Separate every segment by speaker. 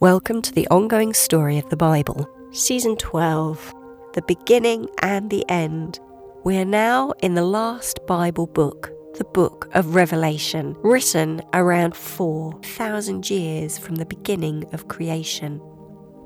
Speaker 1: Welcome to the ongoing story of the Bible, Season 12 The Beginning and the End. We are now in the last Bible book, the book of Revelation, written around 4,000 years from the beginning of creation.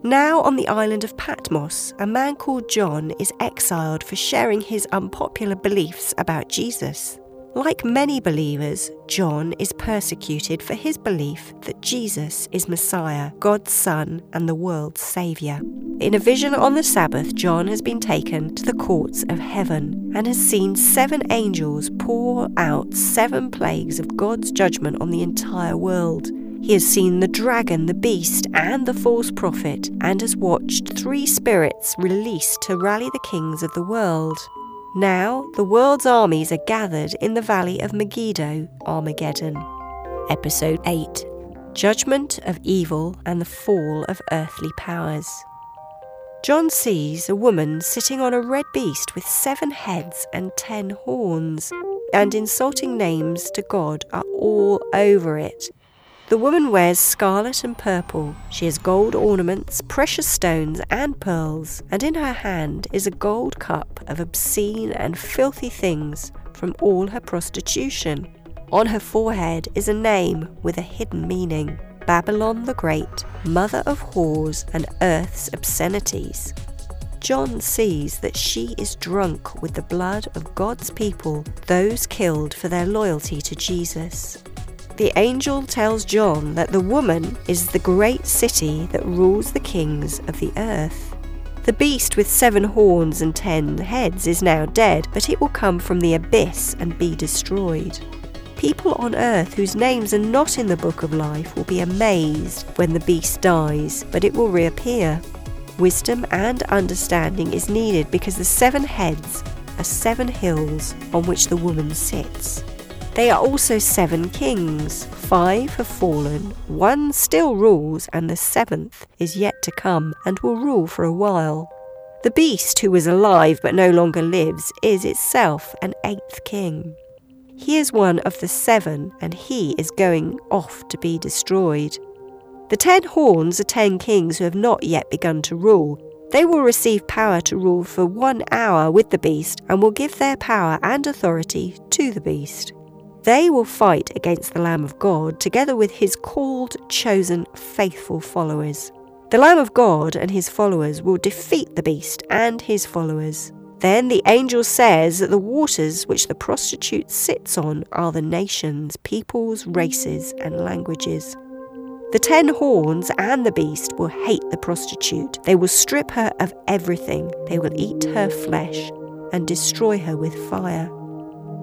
Speaker 1: Now, on the island of Patmos, a man called John is exiled for sharing his unpopular beliefs about Jesus. Like many believers, John is persecuted for his belief that Jesus is Messiah, God's Son, and the world's Saviour. In a vision on the Sabbath, John has been taken to the courts of heaven and has seen seven angels pour out seven plagues of God's judgment on the entire world. He has seen the dragon, the beast, and the false prophet, and has watched three spirits released to rally the kings of the world. Now the world's armies are gathered in the valley of Megiddo, Armageddon. Episode 8 Judgment of Evil and the Fall of Earthly Powers. John sees a woman sitting on a red beast with seven heads and ten horns, and insulting names to God are all over it. The woman wears scarlet and purple. She has gold ornaments, precious stones, and pearls, and in her hand is a gold cup of obscene and filthy things from all her prostitution. On her forehead is a name with a hidden meaning Babylon the Great, mother of whores and earth's obscenities. John sees that she is drunk with the blood of God's people, those killed for their loyalty to Jesus the angel tells John that the woman is the great city that rules the kings of the earth. The beast with seven horns and ten heads is now dead, but it will come from the abyss and be destroyed. People on earth whose names are not in the book of life will be amazed when the beast dies, but it will reappear. Wisdom and understanding is needed because the seven heads are seven hills on which the woman sits. They are also seven kings. Five have fallen, one still rules, and the seventh is yet to come and will rule for a while. The beast, who was alive but no longer lives, is itself an eighth king. He is one of the seven, and he is going off to be destroyed. The ten horns are ten kings who have not yet begun to rule. They will receive power to rule for one hour with the beast and will give their power and authority to the beast. They will fight against the Lamb of God together with his called, chosen, faithful followers. The Lamb of God and his followers will defeat the beast and his followers. Then the angel says that the waters which the prostitute sits on are the nations, peoples, races, and languages. The ten horns and the beast will hate the prostitute. They will strip her of everything. They will eat her flesh and destroy her with fire.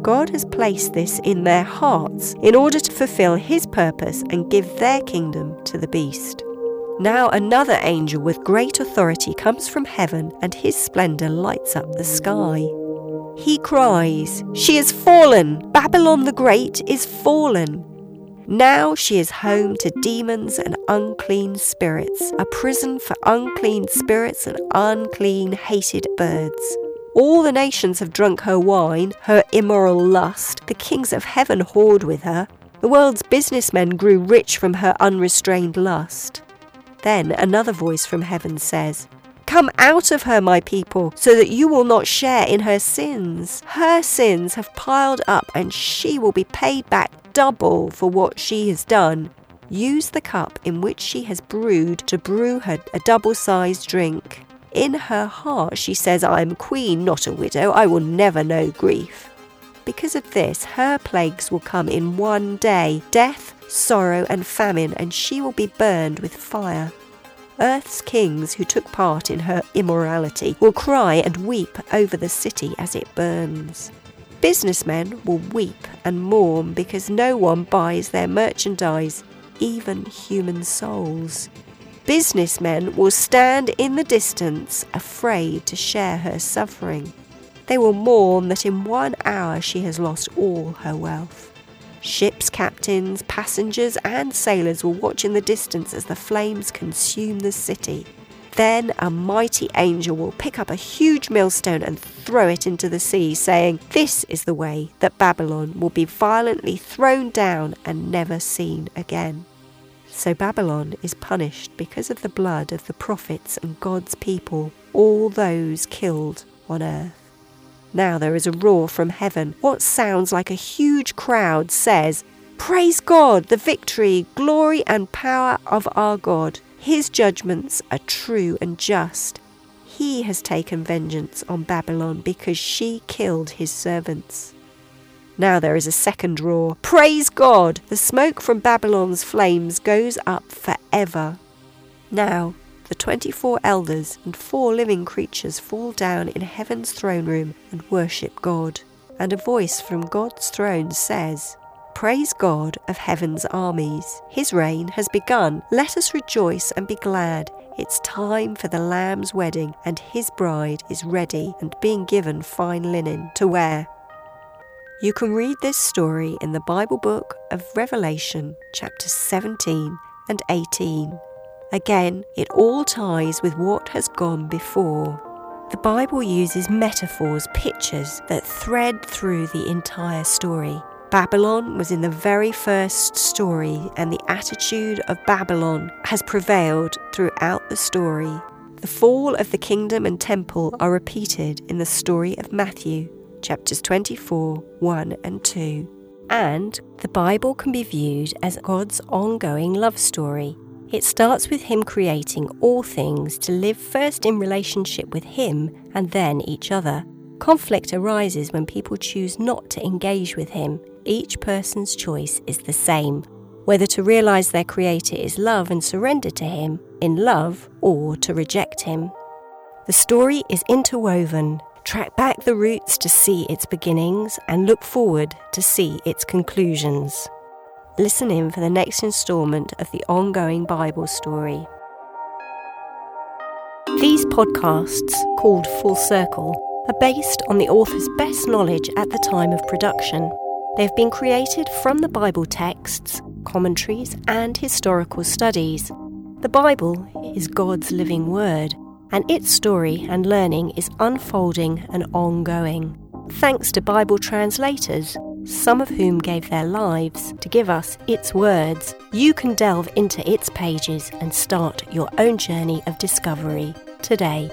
Speaker 1: God has placed this in their hearts in order to fulfill his purpose and give their kingdom to the beast. Now another angel with great authority comes from heaven, and his splendour lights up the sky. He cries, She is fallen! Babylon the Great is fallen! Now she is home to demons and unclean spirits, a prison for unclean spirits and unclean, hated birds. All the nations have drunk her wine, her immoral lust. The kings of heaven whored with her. The world's businessmen grew rich from her unrestrained lust. Then another voice from heaven says, Come out of her, my people, so that you will not share in her sins. Her sins have piled up, and she will be paid back double for what she has done. Use the cup in which she has brewed to brew her a double sized drink. In her heart, she says, I am queen, not a widow. I will never know grief. Because of this, her plagues will come in one day death, sorrow, and famine, and she will be burned with fire. Earth's kings who took part in her immorality will cry and weep over the city as it burns. Businessmen will weep and mourn because no one buys their merchandise, even human souls businessmen will stand in the distance, afraid to share her suffering. They will mourn that in one hour she has lost all her wealth. Ships' captains, passengers, and sailors will watch in the distance as the flames consume the city. Then a mighty angel will pick up a huge millstone and throw it into the sea, saying, This is the way that Babylon will be violently thrown down and never seen again. So Babylon is punished because of the blood of the prophets and God's people, all those killed on earth. Now there is a roar from heaven. What sounds like a huge crowd says, Praise God, the victory, glory, and power of our God. His judgments are true and just. He has taken vengeance on Babylon because she killed his servants. Now there is a second roar. Praise God! The smoke from Babylon's flames goes up forever. Now the 24 elders and four living creatures fall down in heaven's throne room and worship God. And a voice from God's throne says, Praise God of heaven's armies. His reign has begun. Let us rejoice and be glad. It's time for the Lamb's wedding, and his bride is ready and being given fine linen to wear. You can read this story in the Bible book of Revelation, chapters 17 and 18. Again, it all ties with what has gone before. The Bible uses metaphors, pictures that thread through the entire story. Babylon was in the very first story, and the attitude of Babylon has prevailed throughout the story. The fall of the kingdom and temple are repeated in the story of Matthew, chapters 24, 1 and 2. And the Bible can be viewed as God's ongoing love story it starts with Him creating all things to live first in relationship with Him and then each other. Conflict arises when people choose not to engage with Him. Each person's choice is the same whether to realize their Creator is love and surrender to Him in love or to reject Him. The story is interwoven. Track back the roots to see its beginnings and look forward to see its conclusions. Listen in for the next instalment of the ongoing Bible story. These podcasts, called Full Circle, are based on the author's best knowledge at the time of production. They've been created from the Bible texts, commentaries, and historical studies. The Bible is God's living word, and its story and learning is unfolding and ongoing. Thanks to Bible translators some of whom gave their lives to give us its words, you can delve into its pages and start your own journey of discovery today.